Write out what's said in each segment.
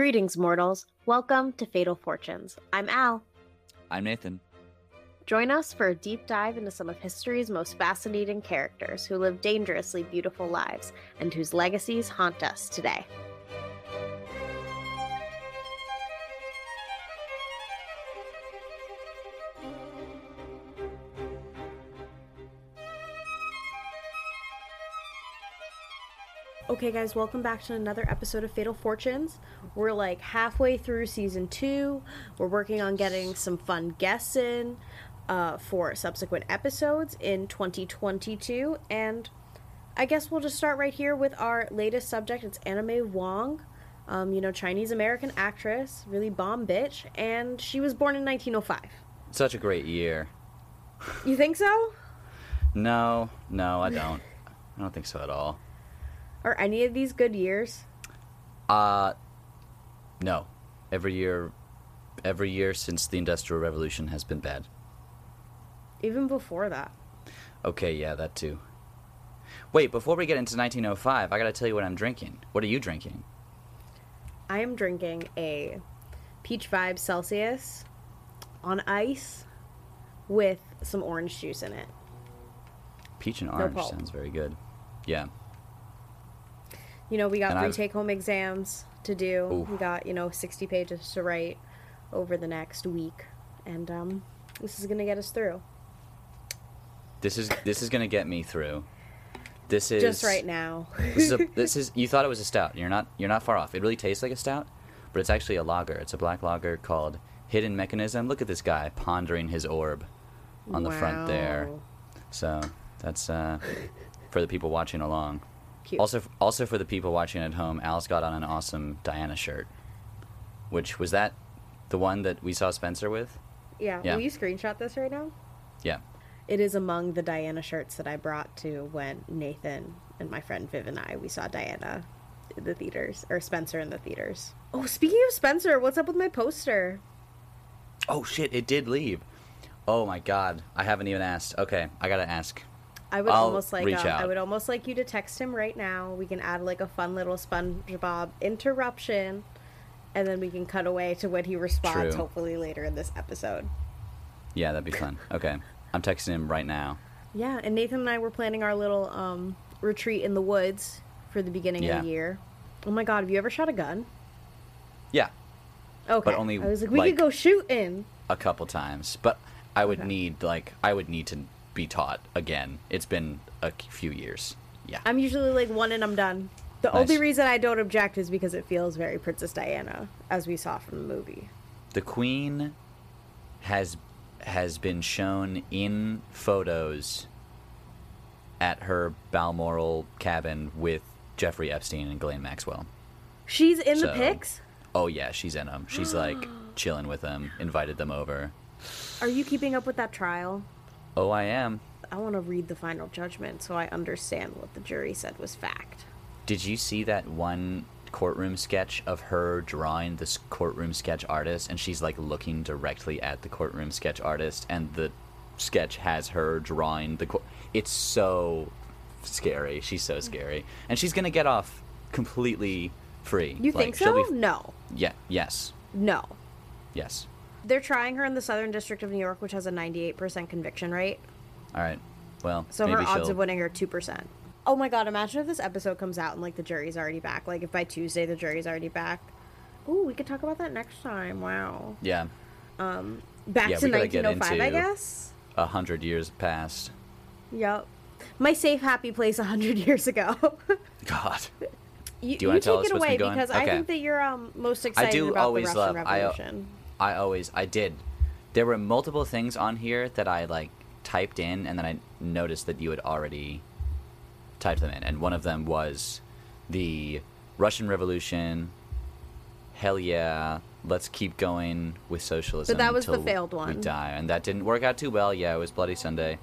Greetings, mortals. Welcome to Fatal Fortunes. I'm Al. I'm Nathan. Join us for a deep dive into some of history's most fascinating characters who live dangerously beautiful lives and whose legacies haunt us today. Okay, guys, welcome back to another episode of Fatal Fortunes. We're like halfway through season two. We're working on getting some fun guests in uh, for subsequent episodes in 2022. And I guess we'll just start right here with our latest subject. It's Anna May Wong, um, you know, Chinese American actress, really bomb bitch, and she was born in 1905. Such a great year. You think so? No, no, I don't. I don't think so at all. Are any of these good years? Uh no. Every year every year since the Industrial Revolution has been bad. Even before that. Okay, yeah, that too. Wait, before we get into 1905, I got to tell you what I'm drinking. What are you drinking? I am drinking a Peach Vibe Celsius on ice with some orange juice in it. Peach and orange pulp. sounds very good. Yeah. You know, we got And three take home exams to do. Ooh. We got, you know, 60 pages to write over the next week. And um, this is going to get us through. This is this is going to get me through. This is Just right now. This is a, this is you thought it was a stout. You're not you're not far off. It really tastes like a stout, but it's actually a lager. It's a black lager called Hidden Mechanism. Look at this guy pondering his orb on the front there. So that's uh, for the people watching along. Cute. Also, also for the people watching at home, Alice got on an awesome Diana shirt. Which was that the one that we saw Spencer with? yeah. yeah. Will you screenshot this right now? Yeah. It is among the Diana shirts that I brought to when Nathan and my friend Viv and I we saw Diana in the theaters or Spencer in the theaters. Oh, speaking of Spencer, what's up with my poster? Oh shit! It did leave. Oh my god! I haven't even asked. Okay, I gotta ask. I would I'll almost like reach um, I would almost like you to text him right now. We can add like a fun little SpongeBob interruption, and then we can cut away to when he responds. True. Hopefully later in this episode. Yeah, that'd be fun. Okay, I'm texting him right now. Yeah, and Nathan and I were planning our little um, retreat in the woods for the beginning Yeah. of the year. Oh my god, have you ever shot a gun? Yeah, Okay, But only, I was like, we like- could go shooting. a couple times, but I would Okay. need like I would need to be taught again. It's been a few years. Yeah. I'm usually like one and I'm done. The Nice. only reason I don't object is because it feels very Princess Diana, as we saw from the movie. the Queen has has been shown in photos at her Balmoral cabin with Jeffrey Epstein and Ghislaine Maxwell. She's in the pics. Oh yeah, she's in them. She's like chilling with them. Invited them over. Are you keeping up with that trial? Oh, I am. I want to read the final judgment so I understand what the jury said was fact. Did you see that one courtroom sketch of her drawing this courtroom sketch artist and she's like looking directly at the courtroom sketch artist and the sketch has her drawing the court. it's so scary. She's so scary. And she's going to get off completely free. You Like, think so? be- no. yeah, yes. No. Yes. They're trying her in the Southern District of New York, which has a 98% conviction rate. All right. Well, So her odds she'll of winning are 2%. Oh my god, imagine if this episode comes out and like the jury's already back. Like if by Tuesday the jury's already back. Ooh, we could talk about that next time. Wow. Yeah. Um back Yeah, to we gotta get 1905, I guess. A 100 years past. Yep. My safe happy place a 100 years ago. God. you Do you tell take us it away because I think that you're um most excited I do about always the Russian love. Revolution. I always. I did. There were multiple things on here that I like typed in, and then I noticed that you had already typed them in, and one of them was the Russian Revolution. Hell yeah! Let's keep going with socialism. But that was the failed We one. die, and that didn't work out too well. Yeah, it was Bloody Sunday.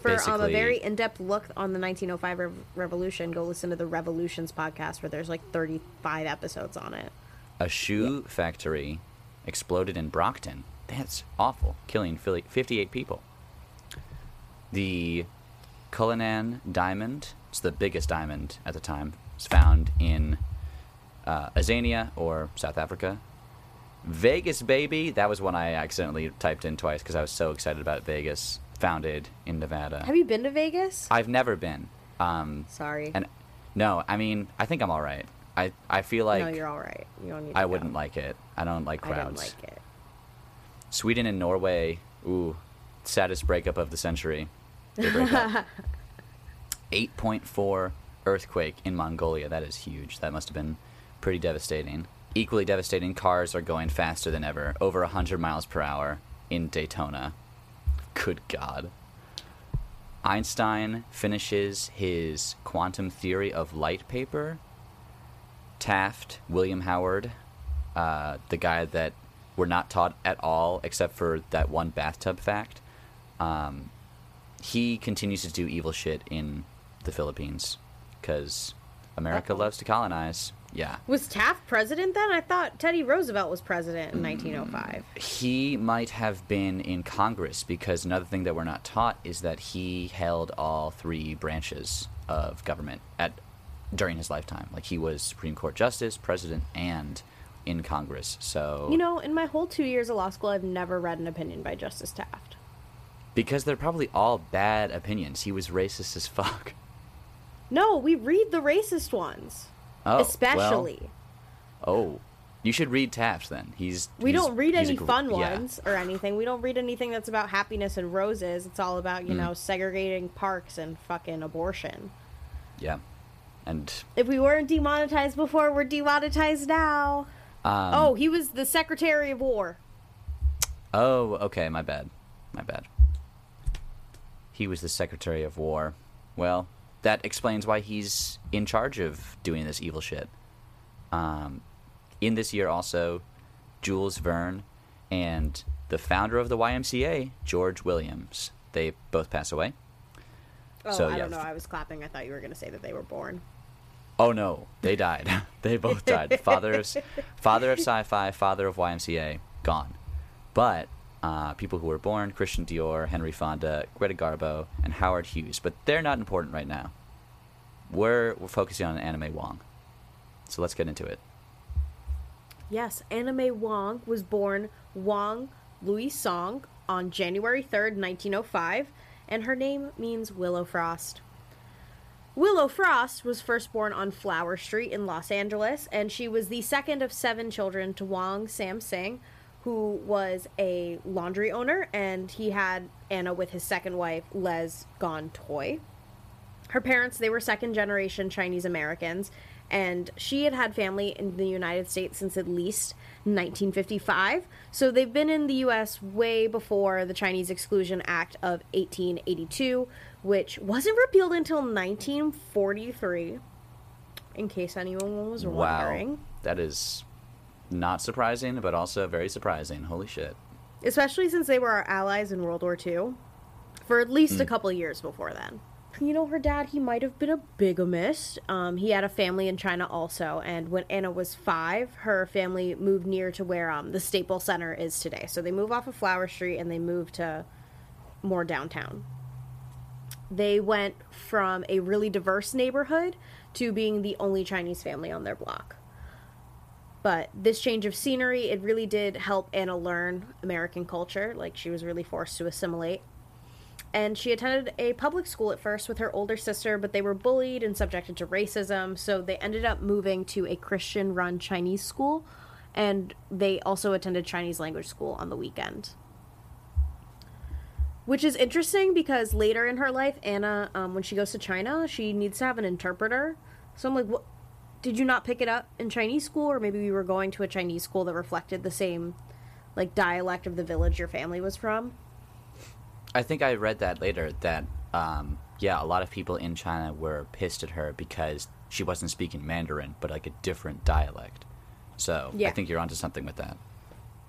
For um, a very in-depth look on the 1905 rev- revolution, go listen to the Revolutions podcast where there's like 35 episodes on it. A shoe factory exploded in Brockton. That's awful, killing 58 people. The Cullinan diamond, it's the biggest diamond at the time, was found in Uh, Azania or South Africa. Vegas, baby. That was one I accidentally typed in twice because I was so excited about Vegas, founded in Nevada. Have you been to Vegas? I've never been. Um, Sorry. and no, I mean, I think I'm all right. I, I feel like no, you're all right. You don't need. I go. wouldn't like it. I don't like crowds. I don't like it. Sweden and Norway, ooh, saddest breakup of the century. Break up. 8.4 earthquake in Mongolia. That is huge. That must have been pretty devastating. Equally devastating, cars are going faster than ever, over 100 miles per hour in Daytona. Good God. Einstein finishes his quantum theory of light paper. Taft, William Howard, uh, the guy that we're not taught at all except for that one bathtub fact. Um, he continues to do evil shit in the Philippines because America loves to colonize. Yeah. Was Taft president then? I thought Teddy Roosevelt was president in 1905. He might have been in Congress because another thing that we're not taught is that he held all three branches of government at during his lifetime. Like he was Supreme Court justice, president, and in Congress. So You know, in my whole two years of law school, I've never read an opinion by Justice Taft. because they're probably all bad opinions. He was racist as fuck. No, we read the racist ones, Oh, well, especially. oh, you should read Taft then. He's we he's- don't read any gr- fun yeah. ones or anything. We don't read anything that's about happiness and roses. It's all about, Mm. you know, segregating parks and fucking abortion. Yeah, and If we weren't demonetized before, we're demonetized now. um, oh, he was the Secretary of War. Oh, okay, my bad. My bad. He was the Secretary of War. Well, that explains why he's in charge of doing this evil shit. Um, in this year, also, Jules Verne and the founder of the YMCA, George Williams, they both pass away. Oh, So, I yeah. don't know. I was clapping. I thought you were going to say that they were born. Oh no, they died. they both died. Father of father of sci-fi, father of YMCA, gone. But uh, people who were born: Christian Dior, Henry Fonda, Greta Garbo, and Howard Hughes. But they're not important right now. We're we're focusing on Anna May Wong. So let's get into it. Yes, Anna May Wong was born Wong Liu Tsong on January 3rd, 1905, and her name means Willow Frost. Willow Frost was first born on Flower Street in Los Angeles, and she was the second of seven children to Wong Sam Sing, who was a laundry owner, and he had Anna with his second wife, Lee Gon Toy. Her parents they were second generation chinese americans and she had had family in the united states since at least 1955 so they've been in the us way before the chinese exclusion act of 1882 which wasn't repealed until 1943 in case anyone was wondering. Wow, that is not surprising, but also very surprising. Holy shit! especially since they were our allies in world war ii for at least a hmm. couple years before then you know her dad he might have been a bigamist. Um, he had a family in china also and when anna was five her family moved near to where um, the staple center is today. So they move off of flower street and they moved to more downtown. They went from a really diverse neighborhood to being the only chinese family on their block. But this change of scenery it really did help anna learn american culture. Like she was really forced to assimilate and she attended a public school at first with her older sister, but they were bullied and subjected to racism, so they ended up moving to a Christian run Chinese school, and they also attended Chinese language school on the weekend. Which is interesting because later in her life, Anna, um, when she goes to China, she needs to have an interpreter. So I'm like, what? Did you not pick it up in Chinese school, or maybe you were going to a Chinese school that reflected the same, like, dialect of the village your family was from? I think I read that later that um, yeah, a lot of people in China were pissed at her because she wasn't speaking Mandarin, but like a different dialect. So I think you're onto something with that.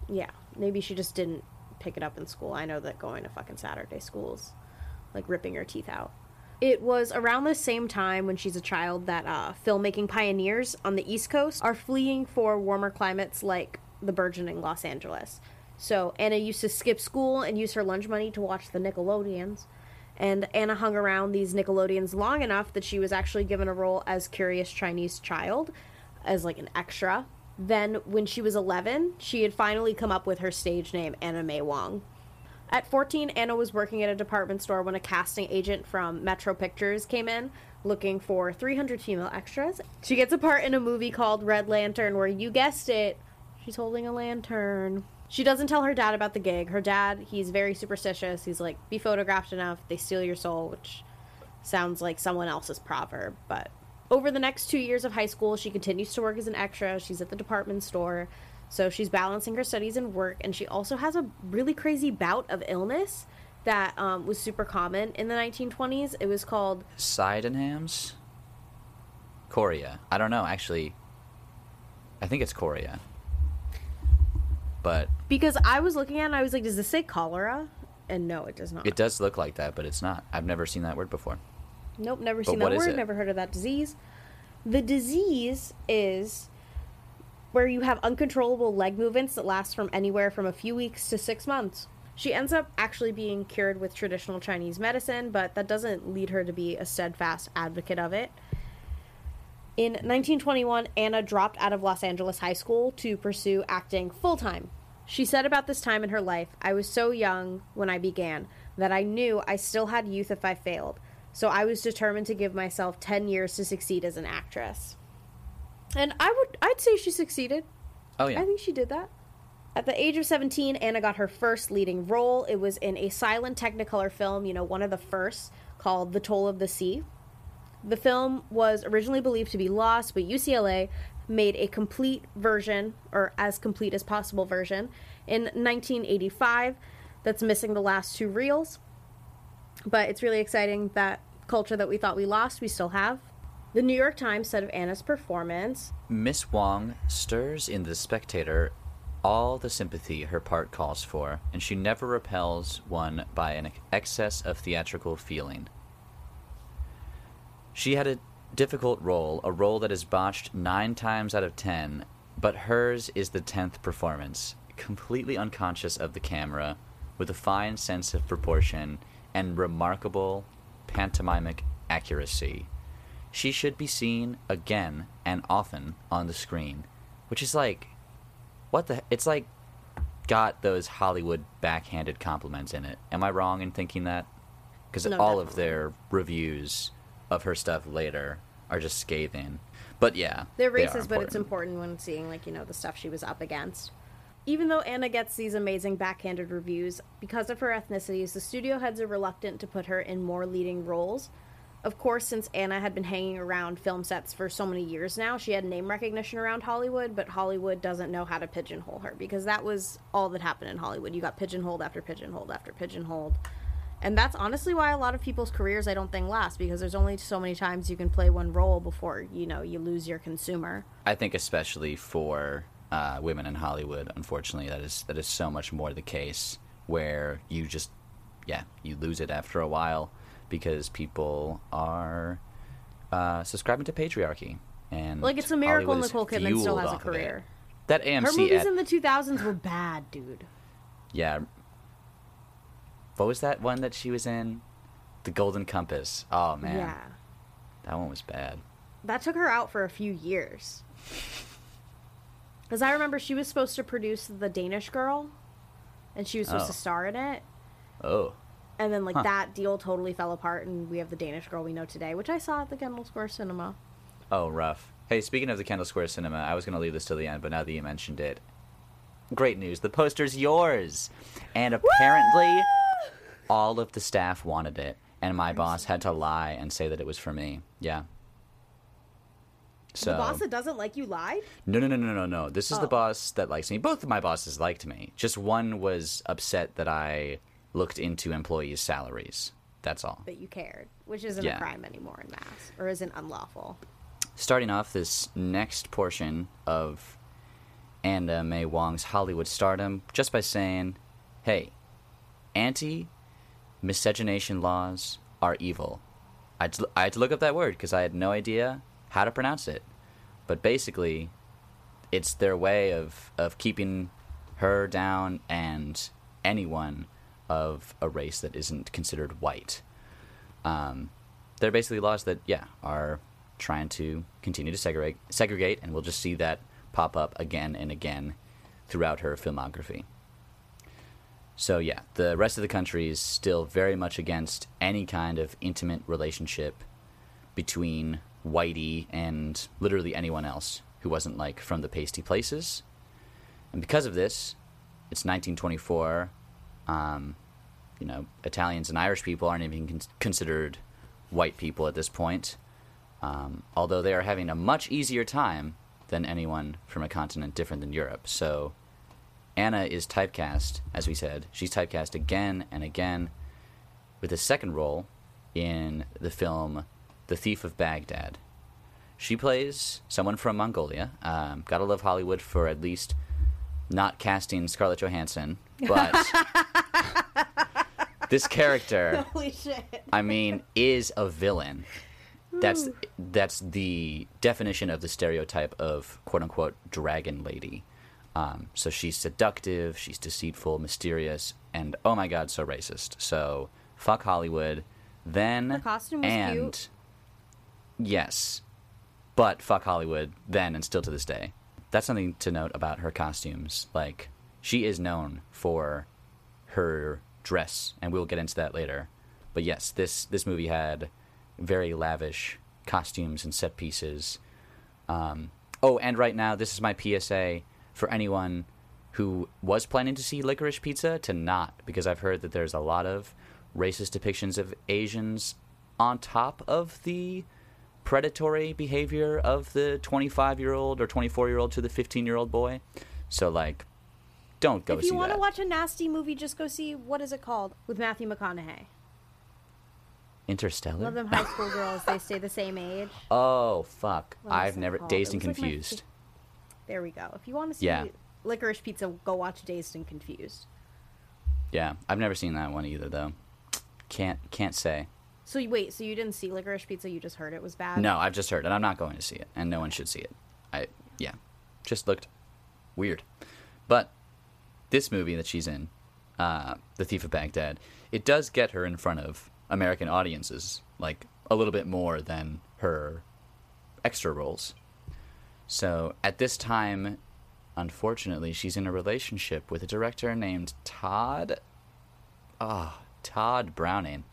Yeah, maybe she just didn't pick it up in school. I know that going to fucking Saturday schools, like ripping your teeth out. It was around the same time when she's a child that uh, filmmaking pioneers on the East Coast are fleeing for warmer climates like the burgeoning Los Angeles. So Anna used to skip school and use her lunch money to watch the Nickelodeons. And Anna hung around these Nickelodeons long enough that she was actually given a role as Curious Chinese Child. as like an extra. Then, when she was 11, she had finally come up with her stage name, Anna May Wong. At 14, Anna was working at a department store when a casting agent from Metro Pictures came in looking for 300 female extras. She gets a part in a movie called Red Lantern, where you guessed it, she's holding a lantern. She doesn't tell her dad about the gig. Her dad, he's very superstitious. He's like, be photographed enough, they steal your soul, which sounds like someone else's proverb, but over the next two years of high school, she continues to work as an extra. She's at the department store. So she's balancing her studies and work. And she also has a really crazy bout of illness that um, was super common in the 1920s. It was called Sydenham's? Chorea. I don't know, actually. I think it's chorea. But because I was looking at it and I was like, does this say cholera? And no, it does not. it does look like that, but it's not. I've never seen that word before. Nope, never But seen that word, never heard of that disease. The disease is where you have uncontrollable leg movements that last from anywhere from a few weeks to six months. She ends up actually being cured with traditional Chinese medicine, but that doesn't lead her to be a steadfast advocate of it. In 1921, Anna dropped out of Los Angeles High School to pursue acting full time. She said about this time in her life, I was so young when I began that I knew I still had youth if I failed, so I was determined to give myself 10 years to succeed as an actress. And I would I'd say she succeeded. Oh, yeah. I think she did that. At the age of 17, Anna got her first leading role. It was in a silent Technicolor film, you know, one of the first, called The Toll of the Sea. The film was originally believed to be lost, but UCLA made a complete version, or as complete as possible version, in 1985 that's missing the last two reels. But it's really exciting that culture that we thought we lost, we still have. The New York Times said of Anna's performance Miss Wong stirs in the spectator all the sympathy her part calls for, and she never repels one by an excess of theatrical feeling. She had a difficult role, a role that is botched nine times out of ten, but hers is the tenth performance, completely unconscious of the camera, with a fine sense of proportion and remarkable pantomimic accuracy. She should be seen again and often on the screen, which is like, what the? It's like got those Hollywood backhanded compliments in it. Am I wrong in thinking that? Because No, all of their reviews of her stuff later are just scathing. But yeah, They're they racist, but it's important. important when seeing like you know the stuff she was up against. Even though Anna gets these amazing backhanded reviews, because of her ethnicities, the studio heads are reluctant to put her in more leading roles. Of course, since Anna had been hanging around film sets for so many years now, she had name recognition around Hollywood, but Hollywood doesn't know how to pigeonhole her because that was all that happened in Hollywood. You got pigeonholed after pigeonholed after pigeonholed. And that's honestly why a lot of people's careers I don't think last because there's only so many times you can play one role before, you know, you lose your consumer. I think especially for uh, women in Hollywood, unfortunately, that is that is so much more the case where you just yeah you lose it after a while because people are uh, subscribing to patriarchy and Like it's a miracle Nicole Kidman still has a off of it. career. That AMC Her movies ad- in the 2000s were bad, dude. yeah. What was that one that she was in? The Golden Compass. Oh man, Yeah. that one was bad. That took her out for a few years. Because I remember she was supposed to produce The Danish Girl, and she was supposed Oh. to star in it. Oh, And then, like, Huh. that deal totally fell apart, and we have The Danish Girl we know today, which I saw at the Kendall Square Cinema. Oh, rough. Hey, speaking of the Kendall Square Cinema, I was going to leave this till the end, but now that you mentioned it, great news. The poster's yours. And apparently, all of the staff wanted it, and my boss had to lie and say that it was for me. Yeah. So, The boss that doesn't like you lied? no, no, no, no, no, no. This is the Oh. boss that likes me. Both of my bosses liked me. Just one was upset that I looked into employees' salaries. That's all. But you cared, which isn't Yeah. a crime anymore in mass, or isn't unlawful. starting off this next portion of Anna May Wong's Hollywood stardom just by saying, hey, anti miscegenation laws are evil. I had, to, I had to look up that word because I had no idea how to pronounce it. But basically, it's their way of, of keeping her down and anyone of a race that isn't considered white. Um, they're basically laws that, yeah, are trying to continue to segregate, segregate, and we'll just see that pop up again and again throughout her filmography. So, yeah, the rest of the country is still very much against any kind of intimate relationship between Whitey and literally anyone else who wasn't like from the pasty places. And because of this, it's 1924. Um, you know, Italians and Irish people aren't even con- considered white people at this point, um, although they are having a much easier time than anyone from a continent different than Europe. So Anna is typecast, as we said. She's typecast again and again with a second role in the film The Thief of Baghdad. She plays someone from Mongolia. Um, gotta love Hollywood for at least not casting Scarlett Johansson, but this character. I mean, is a villain. That's that's the definition of the stereotype of quote unquote dragon lady. Um, so she's seductive, she's deceitful, mysterious, and oh my god, so racist. So fuck Hollywood. Then Her costume was and cute. yes, but fuck Hollywood then and still to this day. That's something to note about her costumes. Like she is known for her dress, and we'll get into that later. But yes, this this movie had very lavish costumes and set pieces. Um, oh, and right now, this is my PSA for anyone who was planning to see Licorice Pizza to not, because I've heard that there's a lot of racist depictions of Asians on top of the predatory behavior of the 25 year old or 24 year old to the 15 year old boy. So, like, don't go see. if you want to watch a nasty movie, just go see what is it called with Matthew McConaughey. Interstellar? Love them high school girls. They stay the same age. Oh, fuck. I've never. called? Dazed and like confused. fa- There we go. If you want to see Yeah. Licorice Pizza, go watch Dazed and Confused. Yeah, I've never seen that one either, though. Can't can't say. So you, wait, so you didn't see Licorice Pizza? You just heard it was bad? No, I've just heard, and I'm not going to see it, and no one should see it. I yeah, just looked weird. But this movie that she's in, uh, The Thief of Baghdad, it does get her in front of American audiences, like a little bit more than her extra roles. So at this time, unfortunately, she's in a relationship with a director named Todd. Ah, Todd Browning.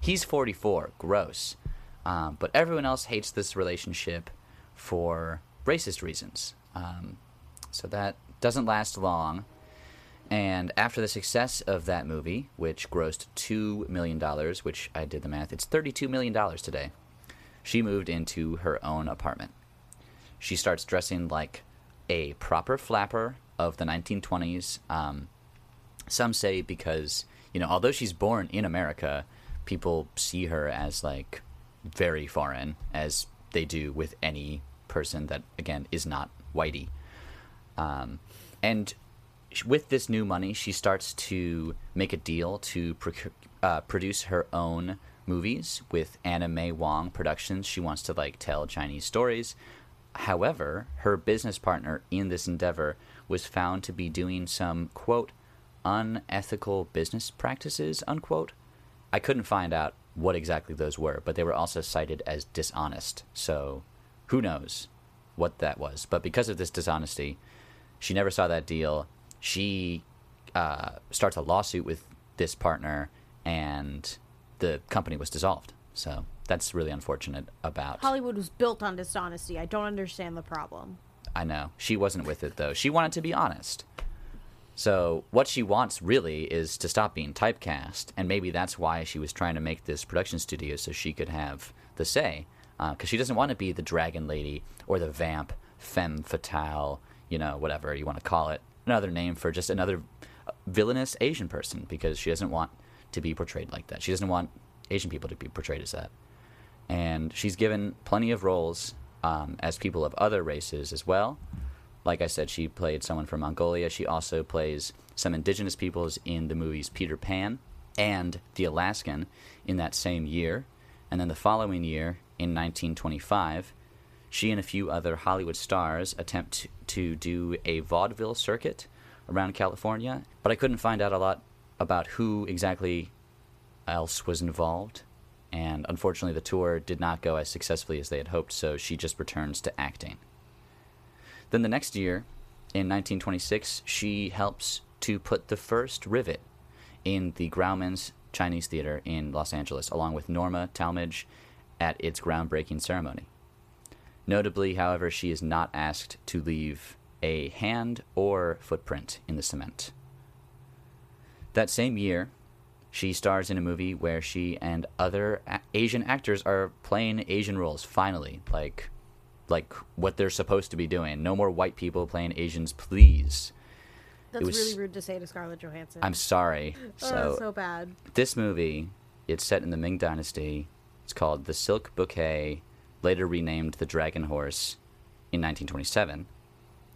He's 44. Gross. Um, but everyone else hates this relationship for racist reasons. Um, so that doesn't last long. And after the success of that movie, which grossed $2 million, which I did the math, it's $32 million today, she moved into her own apartment. She starts dressing like a proper flapper of the 1920s. Um, some say because, you know, although she's born in America, people see her as like very foreign, as they do with any person that, again, is not whitey. Um, and with this new money, she starts to make a deal to uh, produce her own movies with Anna Wong Productions. She wants to like tell Chinese stories. However, her business partner in this endeavor was found to be doing some quote unethical business practices unquote. I couldn't find out what exactly those were, but they were also cited as dishonest. So, who knows what that was? But because of this dishonesty, she never saw that deal. She uh, starts a lawsuit with this partner, and the company was dissolved. So that's really unfortunate. About Hollywood was built on dishonesty. I don't understand the problem. I know she wasn't with it though. She wanted to be honest. So what she wants really is to stop being typecast, and maybe that's why she was trying to make this production studio so she could have the say, uh, because she doesn't want to be the dragon lady or the vamp, femme fatale, you know, whatever you want to call it, another name for just another uh, villainous Asian person, because she doesn't want to be portrayed like that. She doesn't want Asian people to be portrayed as that, and she's given plenty of roles um, as people of other races as well. Like I said, she played someone from Mongolia. She also plays some indigenous peoples in the movies Peter Pan and The Alaskan in that same year. And then the following year, in 1925, she and a few other Hollywood stars attempt to do a vaudeville circuit around California. But I couldn't find out a lot about who exactly else was involved and unfortunately, the tour did not go as successfully as they had hoped, so she just returns to acting. Then the next year, in 1926, she helps to put the first rivet in the Grauman's Chinese Theater in Los Angeles, along with Norma Talmadge at its groundbreaking ceremony. Notably, however, she is not asked to leave a hand or footprint in the cement. That same year, she stars in a movie where she and other a- Asian actors are playing Asian roles. Finally, like, like what they're supposed to be doing. No more white people playing Asians, please. That's was- really rude to say to Scarlett Johansson. I'm sorry. oh, so bad. this movie, it's set in the Ming Dynasty. It's called The Silk Bouquet, later renamed The Dragon Horse in 1927.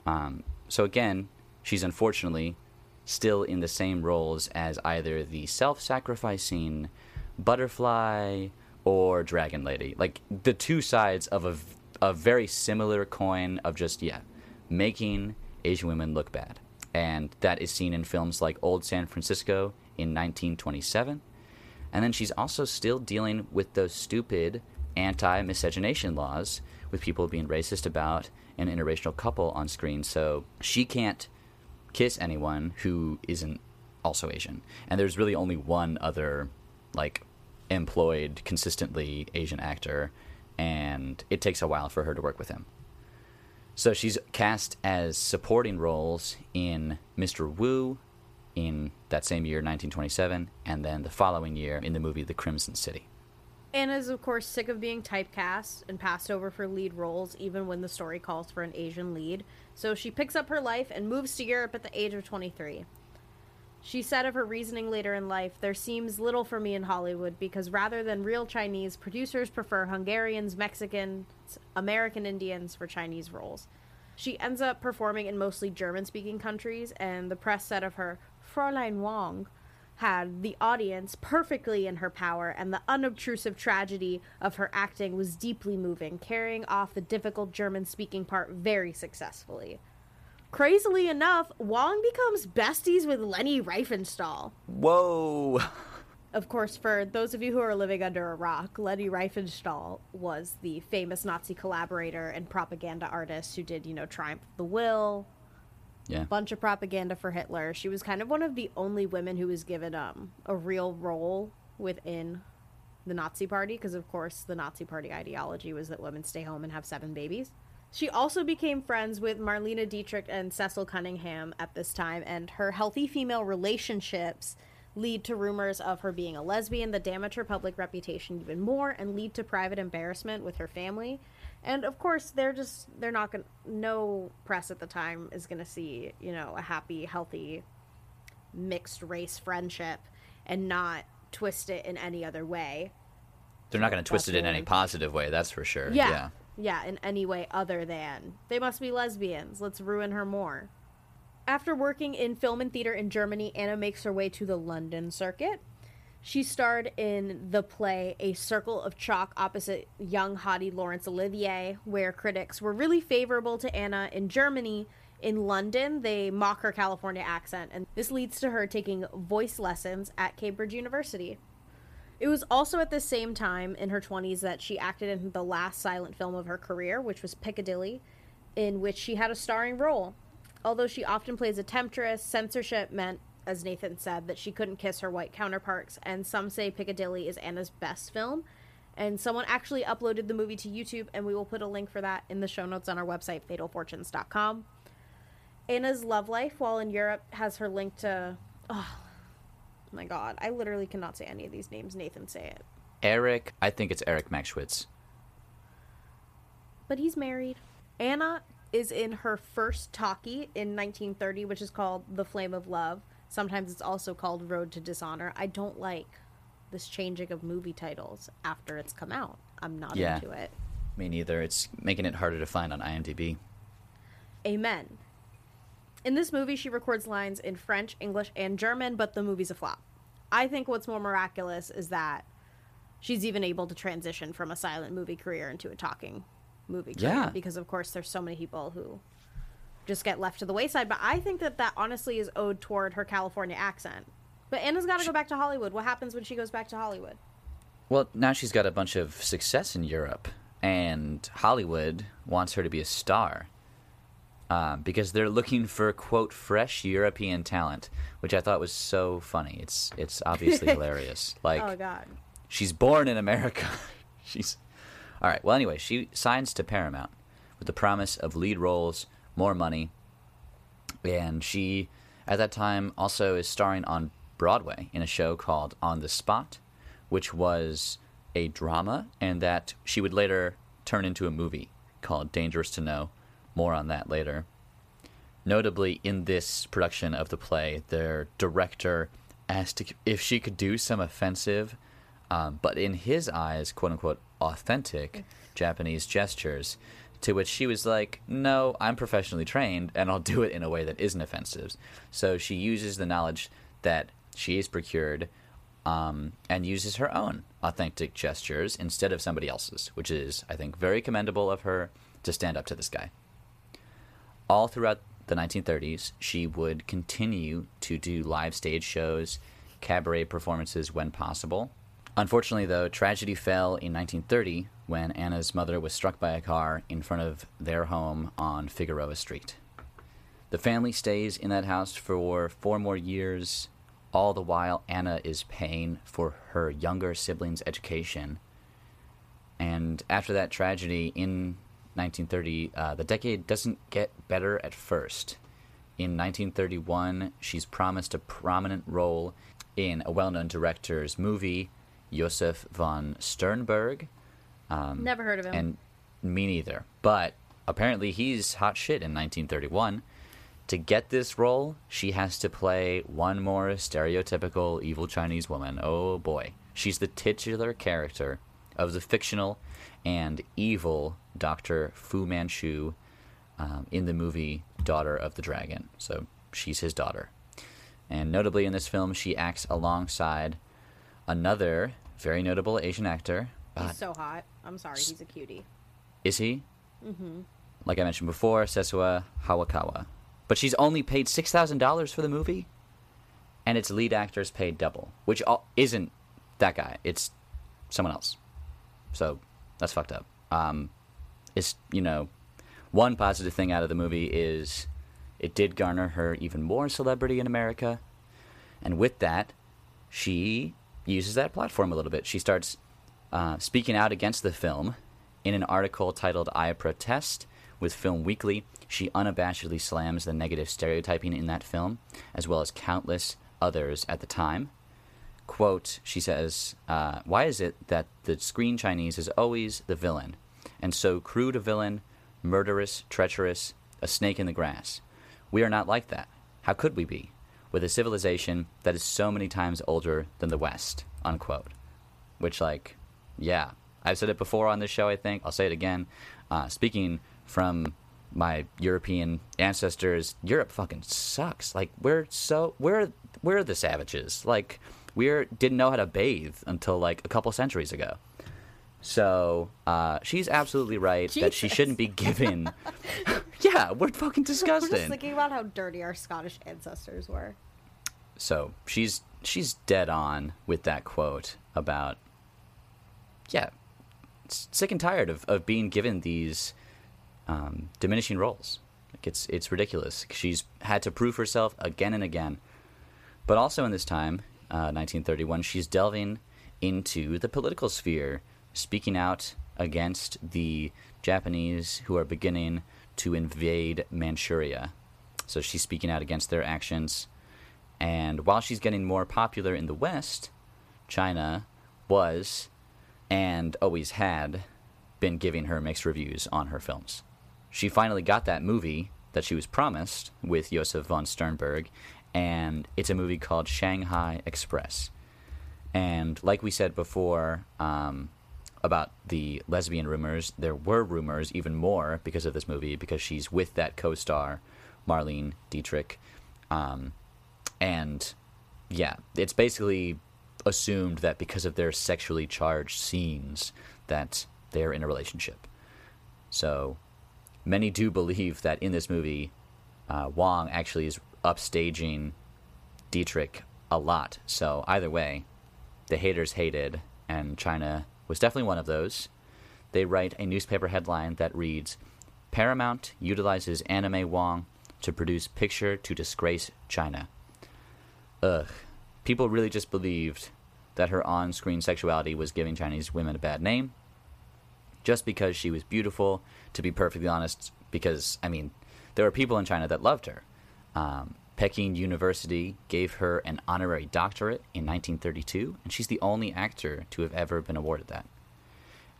Um, so again, she's unfortunately still in the same roles as either the self-sacrificing butterfly or dragon lady. Like the two sides of a, a very similar coin of just yeah, making Asian women look bad. And that is seen in films like Old San Francisco in 1927. And then she's also still dealing with those stupid anti miscegenation laws with people being racist about an interracial couple on screen. So she can't kiss anyone who isn't also Asian. And there's really only one other, like, employed consistently Asian actor, and it takes a while for her to work with him. So she's cast as supporting roles in Mr. Wu in that same year, 1927, and then the following year in the movie The Crimson City. Anna's, of course, sick of being typecast and passed over for lead roles, even when the story calls for an Asian lead. So she picks up her life and moves to Europe at the age of 23. She said of her reasoning later in life, There seems little for me in Hollywood because rather than real Chinese, producers prefer Hungarians, Mexicans, American Indians for Chinese roles. She ends up performing in mostly German speaking countries, and the press said of her, Fräulein Wong had the audience perfectly in her power, and the unobtrusive tragedy of her acting was deeply moving, carrying off the difficult German speaking part very successfully. Crazily enough, Wong becomes besties with Leni Riefenstahl. Whoa! Of course, for those of you who are living under a rock, Leni Riefenstahl was the famous Nazi collaborator and propaganda artist who did, you know, Triumph of the Will, Yeah. bunch of propaganda for Hitler. She was kind of one of the only women who was given um, a real role within the Nazi Party, because of course the Nazi Party ideology was that women stay home and have seven babies. She also became friends with Marlene Dietrich and Cecil Cunningham at this time, and her healthy female relationships lead to rumors of her being a lesbian that damage her public reputation even more and lead to private embarrassment with her family. And of course, they're just they're not to no press at the time is to see, you know, a happy, healthy mixed race friendship and not twist it in any other way. They're not to twist it in any positive way, that's for sure. Yeah. yeah. Yeah, in any way other than they must be lesbians. Let's ruin her more. After working in film and theater in Germany, Anna makes her way to the London circuit. She starred in the play A Circle of Chalk opposite young hottie Laurence Olivier, where critics were really favorable to Anna in Germany. In London, they mock her California accent, and this leads to her taking voice lessons at Cambridge University. It was also at the same time in her 20s that she acted in the last silent film of her career, which was Piccadilly, in which she had a starring role. Although she often plays a temptress, censorship meant, as Nathan said, that she couldn't kiss her white counterparts, and some say Piccadilly is Anna's best film. And someone actually uploaded the movie to YouTube, and we will put a link for that in the show notes on our website, fatalfortunes.com. Anna's love life while in Europe has her linked to. Oh my god, I literally cannot say any of these names. Nathan, say it. Eric, I think it's Eric Maschwitz. But he's married. Anna is in her first talkie in 1930, which is called The Flame of Love. Sometimes it's also called Road to Dishonor. I don't like this changing of movie titles after it's come out. I'm not Yeah. into it. Me neither. It's making it harder to find on IMDb. Amen. In this movie, she records lines in French, English, and German, but the movie's a flop. I think what's more miraculous is that she's even able to transition from a silent movie career into a talking movie career. Yeah. Because, of course, there's so many people who just get left to the wayside. But I think that that honestly is owed toward her California accent. But Anna's got to go back to Hollywood. What happens when she goes back to Hollywood? Well, now she's got a bunch of success in Europe, and Hollywood wants her to be a star. Um, because they're looking for quote fresh European talent, which I thought was so funny. It's it's obviously hilarious. Like oh god. she's born in America. she's all right. Well, anyway, she signs to Paramount with the promise of lead roles, more money, and she at that time also is starring on Broadway in a show called On the Spot, which was a drama, and that she would later turn into a movie called Dangerous to Know. More on that later. Notably, in this production of the play, their director asked if she could do some offensive, um, but in his eyes, quote unquote, authentic Japanese gestures. To which she was like, No, I'm professionally trained and I'll do it in a way that isn't offensive. So she uses the knowledge that she is procured um, and uses her own authentic gestures instead of somebody else's, which is, I think, very commendable of her to stand up to this guy. All throughout the 1930s, she would continue to do live stage shows, cabaret performances when possible. Unfortunately, though, tragedy fell in 1930 when Anna's mother was struck by a car in front of their home on Figueroa Street. The family stays in that house for four more years. All the while, Anna is paying for her younger siblings' education. And after that tragedy in 1930, uh, the decade doesn't get better at first. In 1931, she's promised a prominent role in a well known director's movie, Josef von Sternberg. Um, Never heard of him. And me neither. But apparently, he's hot shit in 1931. To get this role, she has to play one more stereotypical evil Chinese woman. Oh boy. She's the titular character of the fictional and evil Dr. Fu Manchu um, in the movie Daughter of the Dragon. So she's his daughter. And notably in this film, she acts alongside another very notable Asian actor. Uh, he's so hot. I'm sorry, he's a cutie. is he? Mm-hmm. Like I mentioned before, Sessue Hayakawa. But she's only paid $6,000 for the movie, and its lead actors paid double, which isn't that guy. It's someone else. So that's fucked up. Um, it's, you know, one positive thing out of the movie is it did garner her even more celebrity in America. And with that, she uses that platform a little bit. She starts uh, speaking out against the film in an article titled I Protest with Film Weekly. She unabashedly slams the negative stereotyping in that film, as well as countless others at the time. Quote, she says, uh, Why is it that the screen Chinese is always the villain? And so crude a villain, murderous, treacherous, a snake in the grass. We are not like that. How could we be? With a civilization that is so many times older than the West. Unquote. Which, like, yeah. I've said it before on this show, I think. I'll say it again. Uh, speaking from my European ancestors, Europe fucking sucks. Like, we're so. We're, we're the savages. Like, we didn't know how to bathe until, like, a couple centuries ago. So uh, she's absolutely right that she shouldn't be given. yeah, we're fucking I'm just disgusting. thinking about how dirty our Scottish ancestors were. So she's she's dead on with that quote about yeah, sick and tired of, of being given these um, diminishing roles. Like it's it's ridiculous. She's had to prove herself again and again. But also in this time, uh, 1931, she's delving into the political sphere, speaking out against the Japanese who are beginning to invade Manchuria. So she's speaking out against their actions. And while she's getting more popular in the West, China was and always had been giving her mixed reviews on her films. She finally got that movie that she was promised with Josef von Sternberg, and it's a movie called Shanghai Express. And like we said before um, about the lesbian rumors, there were rumors even more because of this movie, because she's with that co star, Marlene Dietrich. Um, and yeah, it's basically assumed that because of their sexually charged scenes, that they're in a relationship. So many do believe that in this movie, uh, Wong actually is upstaging Dietrich a lot. So either way, the haters hated and China was definitely one of those. They write a newspaper headline that reads Paramount utilizes Anna May Wong to produce picture to disgrace China. Ugh. People really just believed that her on screen sexuality was giving Chinese women a bad name just because she was beautiful, to be perfectly honest, because, I mean, there were people in China that loved her. Um, Peking University gave her an honorary doctorate in 1932, and she's the only actor to have ever been awarded that.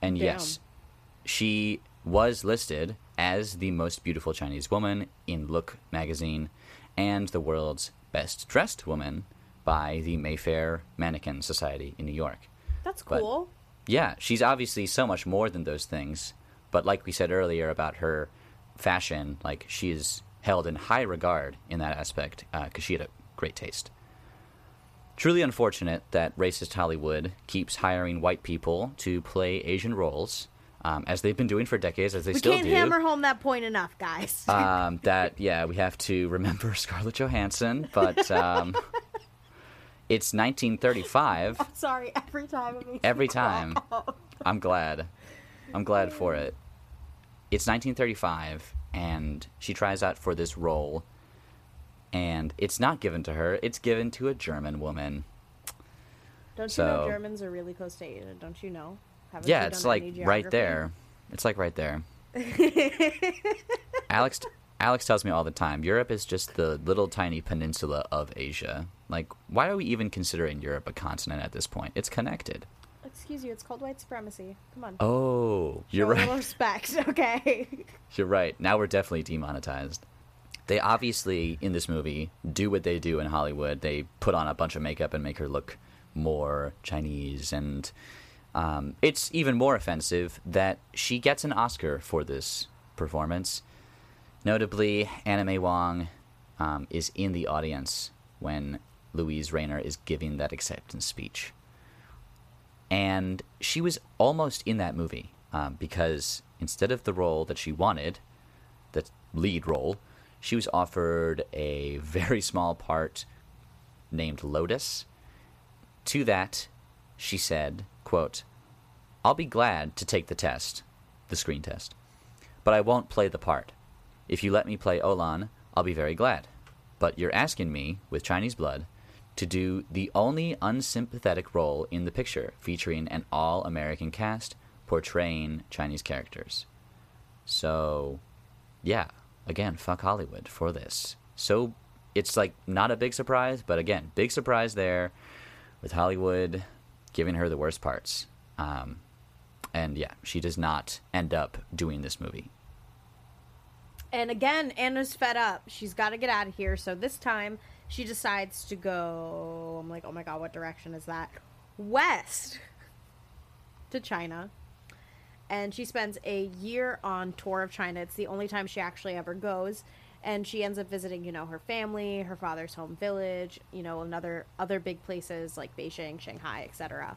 And Damn. yes, she was listed as the most beautiful Chinese woman in Look magazine and the world's best dressed woman by the Mayfair Mannequin Society in New York. That's But- cool. Yeah, she's obviously so much more than those things. But like we said earlier about her fashion, like she is held in high regard in that aspect because she had a great taste. Truly unfortunate that racist Hollywood keeps hiring white people to play Asian roles, um, as they've been doing for decades, as they we still can't hammer home that point enough, guys. um, that yeah, we have to remember Scarlett Johansson, but um, it's 1935. I'm Sorry, every time it makes Every me time. cry. I'm glad. I'm glad for it. It's 1935, and she tries out for this role, and it's not given to her. It's given to a German woman. Don't you know Germans are really close to Asia? Don't you know? Haven't yeah, you it's like right there. It's like right there. Alex Alex tells me all the time, Europe is just the little tiny peninsula of Asia. Like, why are we even considering Europe a continent at this point? It's connected. Excuse you, it's called white supremacy. Come on. Oh, you're Show right. respect, okay? You're right. Now we're definitely demonetized. They obviously, in this movie, do what they do in Hollywood. They put on a bunch of makeup and make her look more Chinese. And um, it's even more offensive that she gets an Oscar for this performance. Notably, May Wong um, is in the audience when Luise Rainer is giving that acceptance speech and she was almost in that movie um, because instead of the role that she wanted, the lead role, she was offered a very small part named Lotus. To that, she said, "quote I'll be glad to take the test, the screen test, but I won't play the part. If you let me play Olan, I'll be very glad. But you're asking me, with Chinese blood, to do the only unsympathetic role in the picture, featuring an all American cast portraying Chinese characters. So, yeah, again, fuck Hollywood for this. So, it's like not a big surprise, but again, big surprise there with Hollywood giving her the worst parts. Um, and yeah, she does not end up doing this movie. And again, Anna's fed up. She's got to get out of here. So this time, she decides to go. I'm like, oh my god, what direction is that? West to China. And she spends a year on tour of China. It's the only time she actually ever goes. And she ends up visiting, you know, her family, her father's home village, you know, another other big places like Beijing, Shanghai, etc.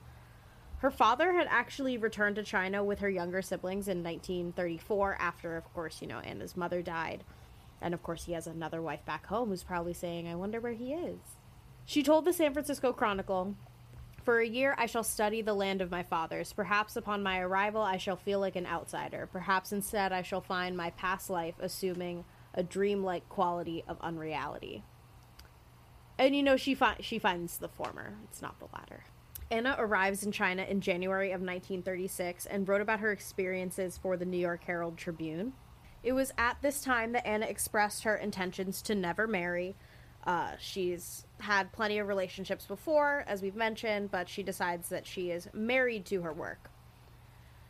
Her father had actually returned to China with her younger siblings in 1934 after, of course, you know, Anna's mother died. And of course, he has another wife back home who's probably saying, I wonder where he is. She told the San Francisco Chronicle, For a year I shall study the land of my fathers. Perhaps upon my arrival I shall feel like an outsider. Perhaps instead I shall find my past life assuming a dreamlike quality of unreality. And you know she fi- she finds the former. It's not the latter. Anna arrives in China in January of 1936 and wrote about her experiences for the New York Herald Tribune. It was at this time that Anna expressed her intentions to never marry. Uh, she's had plenty of relationships before, as we've mentioned, but she decides that she is married to her work.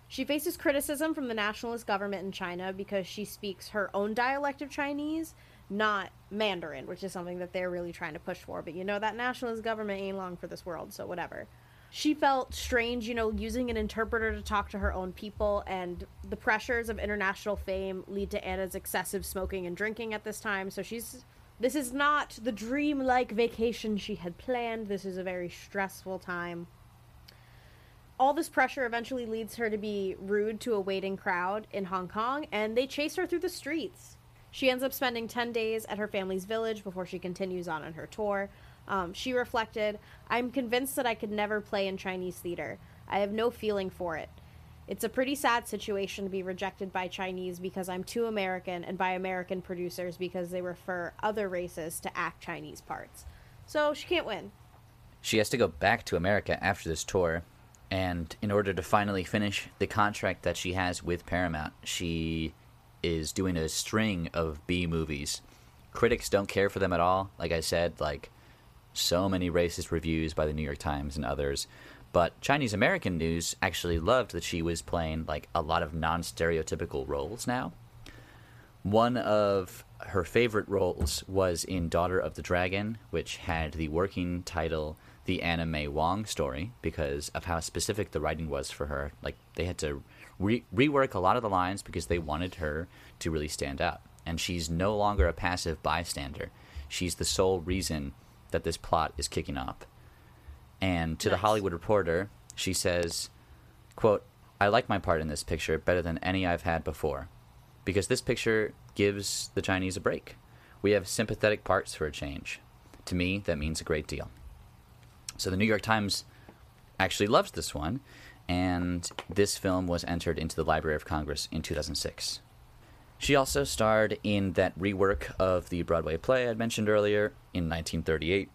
She faces criticism from the nationalist government in China because she speaks her own dialect of Chinese, not Mandarin, which is something that they're really trying to push for. But you know, that nationalist government ain't long for this world, so whatever. She felt strange, you know, using an interpreter to talk to her own people, and the pressures of international fame lead to Anna's excessive smoking and drinking at this time. So she's. This is not the dream-like vacation she had planned. This is a very stressful time all this pressure eventually leads her to be rude to a waiting crowd in Hong Kong, and they chase her through the streets. She ends up spending 10 days at her family's village before she continues on on her tour. Um, she reflected, I'm convinced that I could never play in Chinese theater. I have no feeling for it. It's a pretty sad situation to be rejected by Chinese because I'm too American and by American producers because they refer other races to act Chinese parts. So she can't win. She has to go back to America after this tour, and in order to finally finish the contract that she has with Paramount, she is doing a string of B movies. Critics don't care for them at all. Like I said, like so many racist reviews by the New York Times and others. But Chinese American news actually loved that she was playing like a lot of non stereotypical roles now. One of her favorite roles was in Daughter of the Dragon, which had the working title The May Wong Story because of how specific the writing was for her. Like, they had to re- rework a lot of the lines because they wanted her to really stand out. And she's no longer a passive bystander, she's the sole reason that this plot is kicking off. And to nice. the Hollywood Reporter, she says, quote, I like my part in this picture better than any I've had before, because this picture gives the Chinese a break. We have sympathetic parts for a change. To me, that means a great deal. So the New York Times actually loves this one, and this film was entered into the Library of Congress in 2006. She also starred in that rework of the Broadway play I'd mentioned earlier in 1938,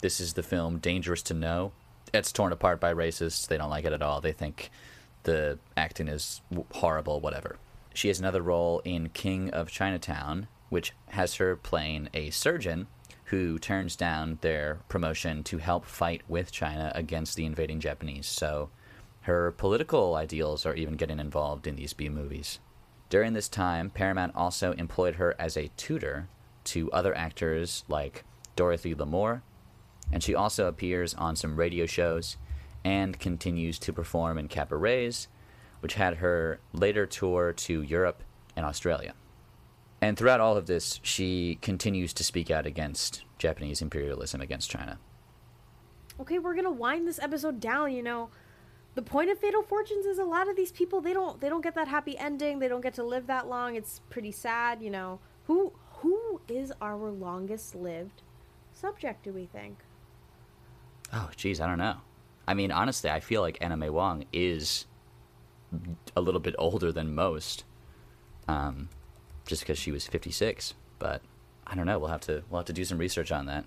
this is the film Dangerous to Know. It's torn apart by racists. They don't like it at all. They think the acting is horrible, whatever. She has another role in King of Chinatown, which has her playing a surgeon who turns down their promotion to help fight with China against the invading Japanese. So her political ideals are even getting involved in these B movies. During this time, Paramount also employed her as a tutor to other actors like Dorothy Lamour and she also appears on some radio shows and continues to perform in cabarets, which had her later tour to Europe and Australia. And throughout all of this, she continues to speak out against Japanese imperialism against China. Okay, we're gonna wind this episode down. You know, the point of Fatal Fortunes is a lot of these people they don't they don't get that happy ending. They don't get to live that long. It's pretty sad. You know, who who is our longest lived subject? Do we think? Oh, geez, I don't know. I mean, honestly, I feel like Anna May Wong is a little bit older than most, um, just because she was fifty six. But I don't know. We'll have to we'll have to do some research on that.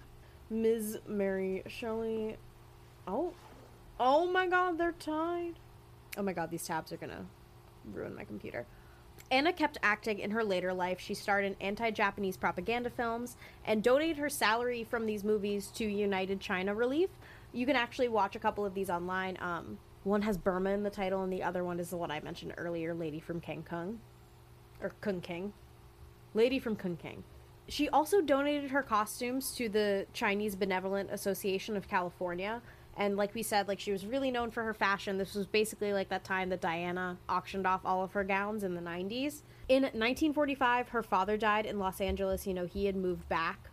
Ms. Mary Shelley. Oh, oh my God, they're tied. Oh my God, these tabs are gonna ruin my computer. Anna kept acting in her later life. She starred in anti Japanese propaganda films and donated her salary from these movies to United China Relief. You can actually watch a couple of these online. Um, one has Burma in the title, and the other one is the one I mentioned earlier Lady from Keng Kung. Or Kung King. Lady from Kung King. She also donated her costumes to the Chinese Benevolent Association of California, and like we said like she was really known for her fashion. This was basically like that time that diana auctioned off all of her gowns in the 90s in 1945 her father died in los angeles. You know he had moved back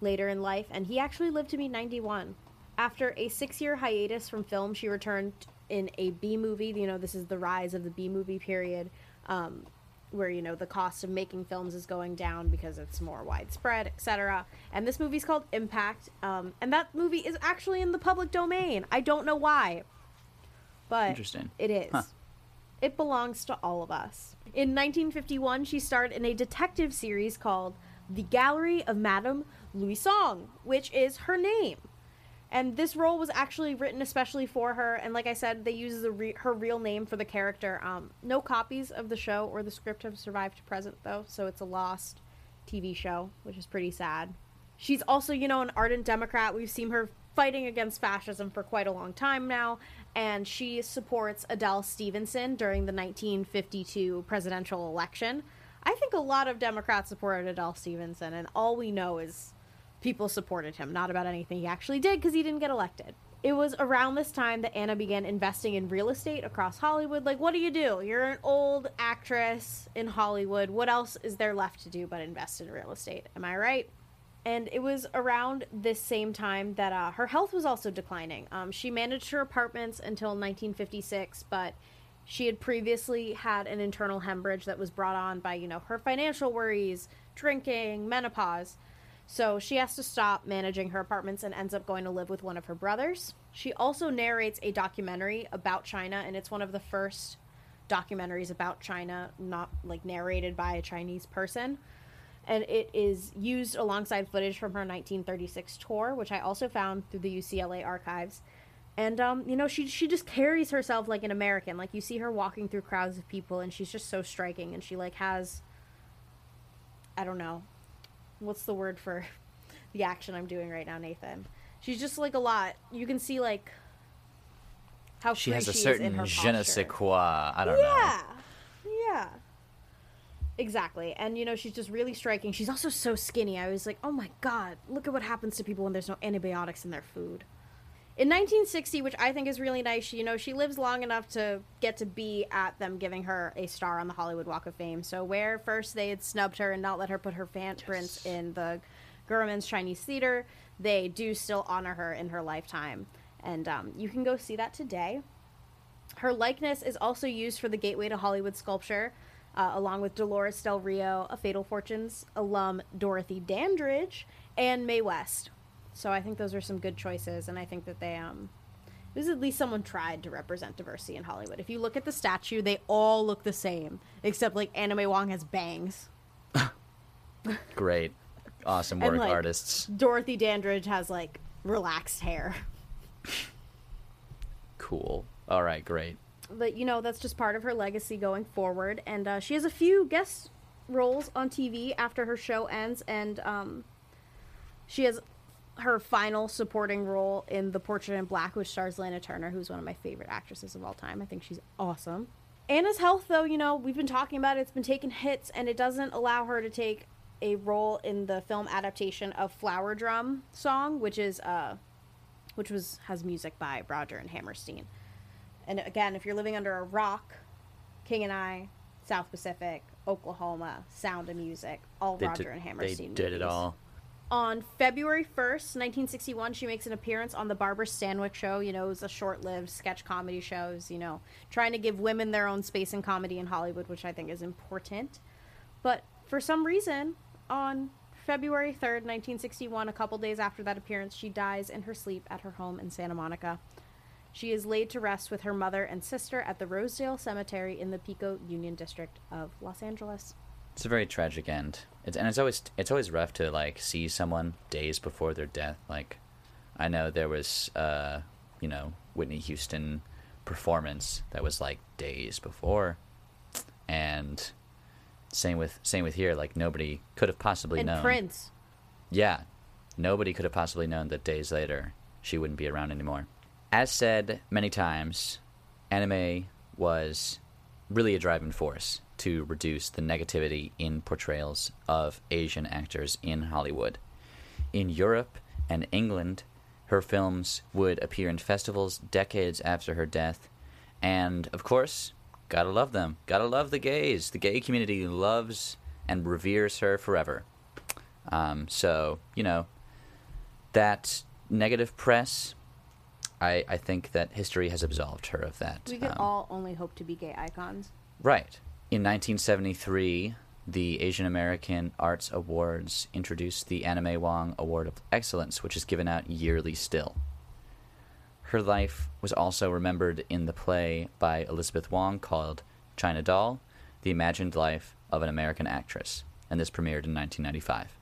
later in life and he actually lived to be 91 after a six year hiatus from film she returned in a b movie. You know this is the rise of the b movie period. Um, where you know the cost of making films is going down because it's more widespread, etc. And this movie's called Impact, um, and that movie is actually in the public domain. I don't know why, but Interesting. it is. Huh. It belongs to all of us. In 1951, she starred in a detective series called The Gallery of Madame Liu Tsong, which is her name and this role was actually written especially for her. And like i said they use re- her real name for the character. Um, no copies of the show or the script have survived to present though. So it's a lost tv show which is pretty sad. She's also you know an ardent democrat. We've seen her fighting against fascism for quite a long time now. And she supports adlai stevenson during the 1952 presidential election. I think a lot of democrats supported adlai stevenson and all we know is people supported him, not about anything he actually did because he didn't get elected. It was around this time that Anna began investing in real estate across Hollywood. Like, what do you do? You're an old actress in Hollywood. What else is there left to do but invest in real estate? Am I right? And it was around this same time that uh, her health was also declining. Um, she managed her apartments until 1956, but she had previously had an internal hemorrhage that was brought on by, you know, her financial worries, drinking, menopause. So she has to stop managing her apartments and ends up going to live with one of her brothers. She also narrates a documentary about China, and it's one of the first documentaries about China, not like narrated by a Chinese person. And it is used alongside footage from her 1936 tour, which I also found through the UCLA archives. And um, you know, she she just carries herself like an American. Like you see her walking through crowds of people, and she's just so striking. And she like has, I don't know, what's the word for the action I'm doing right now, Nathan? She's just like a lot. You can see like how She has a she certain je ne sais quoi. I don't know. Yeah, yeah, exactly. And you know, she's just really striking. She's also so skinny. I was like, oh my god, look at what happens to people when there's no antibiotics in their food. In 1960, which I think is really nice, you know, she lives long enough to get to be at them giving her a star on the Hollywood Walk of Fame. So where first they had snubbed her and not let her put her handprints in the Grauman's Chinese Theater, they do still honor her in her lifetime. And um, you can go see that today. Her likeness is also used for the Gateway to Hollywood sculpture, uh, along with Dolores Del Rio, a Fatal Fortunes alum Dorothy Dandridge, and Mae West. So I think those are some good choices, and I think that they um, this is at least someone tried to represent diversity in Hollywood. If you look at the statue, they all look the same, except like Anna May Wong has bangs. Great. Awesome And, work, like, artists. Dorothy Dandridge has like relaxed hair. Cool. All right, great. but you know that's just part of her legacy going forward and uh, she has a few guest roles on tv after her show ends and um, she has her final supporting role in the portrait in black which stars lana turner who's one of my favorite actresses of all time i think she's awesome anna's health though you know we've been talking about it it's been taking hits and it doesn't allow her to take a role in the film adaptation of flower drum song which is uh which was has music by roger and hammerstein and again, if you're living under a rock, King and I, South Pacific, Oklahoma, Sound of Music, all They Roger did, and they Hammerstein. did it all. On February 1st, 1961, she makes an appearance on the Barbara Stanwyck show. You know, it was a short lived sketch comedy shows, you know, trying to give women their own space in comedy in Hollywood, which I think is important. But for some reason, on February 3rd, 1961, a couple days after that appearance, she dies in her sleep at her home in Santa Monica. She is laid to rest with her mother and sister at the Rosedale Cemetery in the Pico Union District of Los Angeles. It's a very tragic end. It's and it's always it's always rough to like see someone days before their death. Like, I know there was uh, you know, Whitney Houston performance that was like days before, and same with same with here. Like nobody could have possibly and known. Prince. Yeah, nobody could have possibly known that days later she wouldn't be around anymore. As said many times, Anna May was really a driving force to reduce the negativity in portrayals of Asian actors in Hollywood. In Europe and England, her films would appear in festivals decades after her death, and of course, gotta love them. Gotta love the gays. The gay community loves and reveres her forever. Um, so, you know, that negative press, I, I think that history has absolved her of that. We could Um, all only hope to be gay icons. Right. In 1973, the Asian American Arts Awards introduced the Anna May Wong Award of Excellence, which is given out yearly still. Her life was also remembered in the play by Elizabeth Wong called China Doll The Imagined Life of an American Actress, and this premiered in 1995.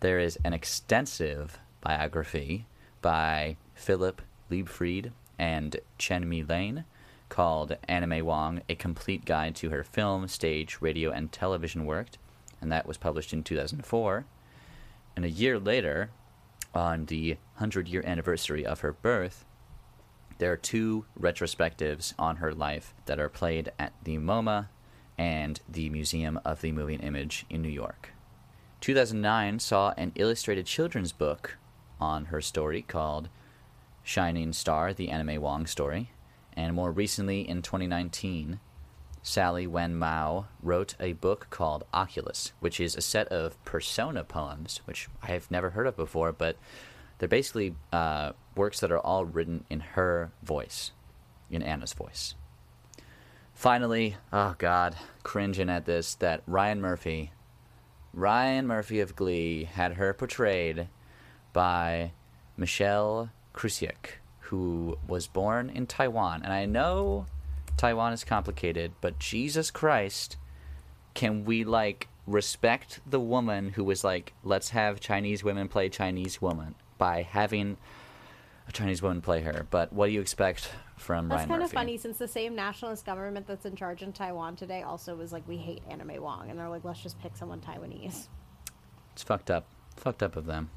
There is an extensive biography by Philip Leibfried and Chen Mi Lane called Anna May Wong A Complete Guide to Her Film, Stage, Radio, and Television Work, and that was published in 2004. And a year later, on the 100 year anniversary of her birth, there are two retrospectives on her life that are played at the MoMA and the Museum of the Moving Image in New York. 2009 saw an illustrated children's book on her story called Shining Star, the Anna May Wong story. And more recently, in 2019, Sally Wen Mao wrote a book called Oculus, which is a set of persona poems, which I have never heard of before, but they're basically uh, works that are all written in her voice, in Anna's voice. Finally, oh god, cringing at this, that Ryan Murphy Ryan Murphy of Glee had her portrayed by Michelle Krusiek, who was born in Taiwan. And I know Taiwan is complicated, but Jesus Christ, can we like respect the woman who was like, let's have Chinese women play Chinese woman by having a Chinese woman play her? But what do you expect from That's Ryan kind Murphy? of funny since the same nationalist government that's in charge in Taiwan today also was like, we hate Anna May Wong. And they're like, let's just pick someone Taiwanese. It's fucked up. Fucked up of them.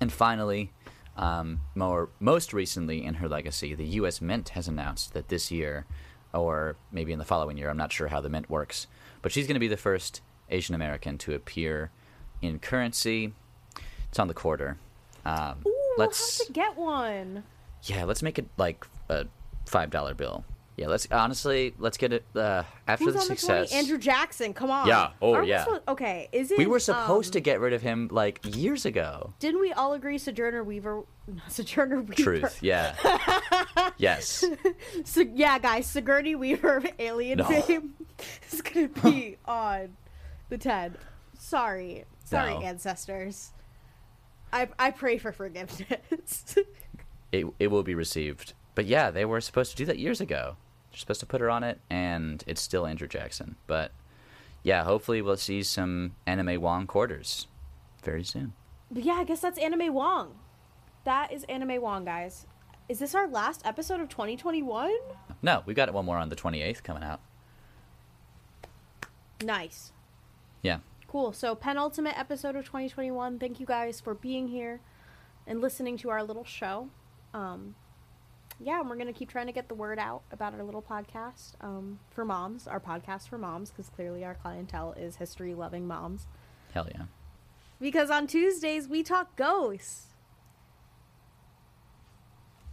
And finally, um, more most recently in her legacy, the U.S. Mint has announced that this year, or maybe in the following year, I'm not sure how the Mint works, but she's going to be the first Asian American to appear in currency. It's on the quarter. Um, Ooh, let's we'll have to get one. yeah, let's make it like a five dollar bill. Yeah, let's honestly let's get it uh, after Who's the the success. 20? Andrew Jackson, come on. Yeah, oh, Aren't we yeah. supposed- okay, is it? we were supposed um, to get rid of him like years ago. Didn't we all agree Sojourner Weaver? Not Sojourner Weaver. Truth, yeah. yes. So, yeah, guys, Sigourney Weaver Alien No. fame is gonna be on the ten. Sorry, sorry, No. ancestors. I I pray for forgiveness. It it will be received. But yeah, they were supposed to do that years ago. They're supposed to put her on it and it's still Andrew Jackson. But yeah, hopefully we'll see some Anna May Wong quarters very soon. but yeah, I guess that's Anna May Wong. That is Anna May Wong, guys. Is this our last episode of 2021? No, we got one more on the 28th coming out. Nice. Yeah. Cool. So, penultimate episode of 2021. Thank you guys for being here and listening to our little show. Um, yeah, and we're going to keep trying to get the word out about our little podcast um, for moms, our podcast for moms, because clearly our clientele is history loving moms. Hell yeah. Because on Tuesdays, we talk ghosts.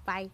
Bye.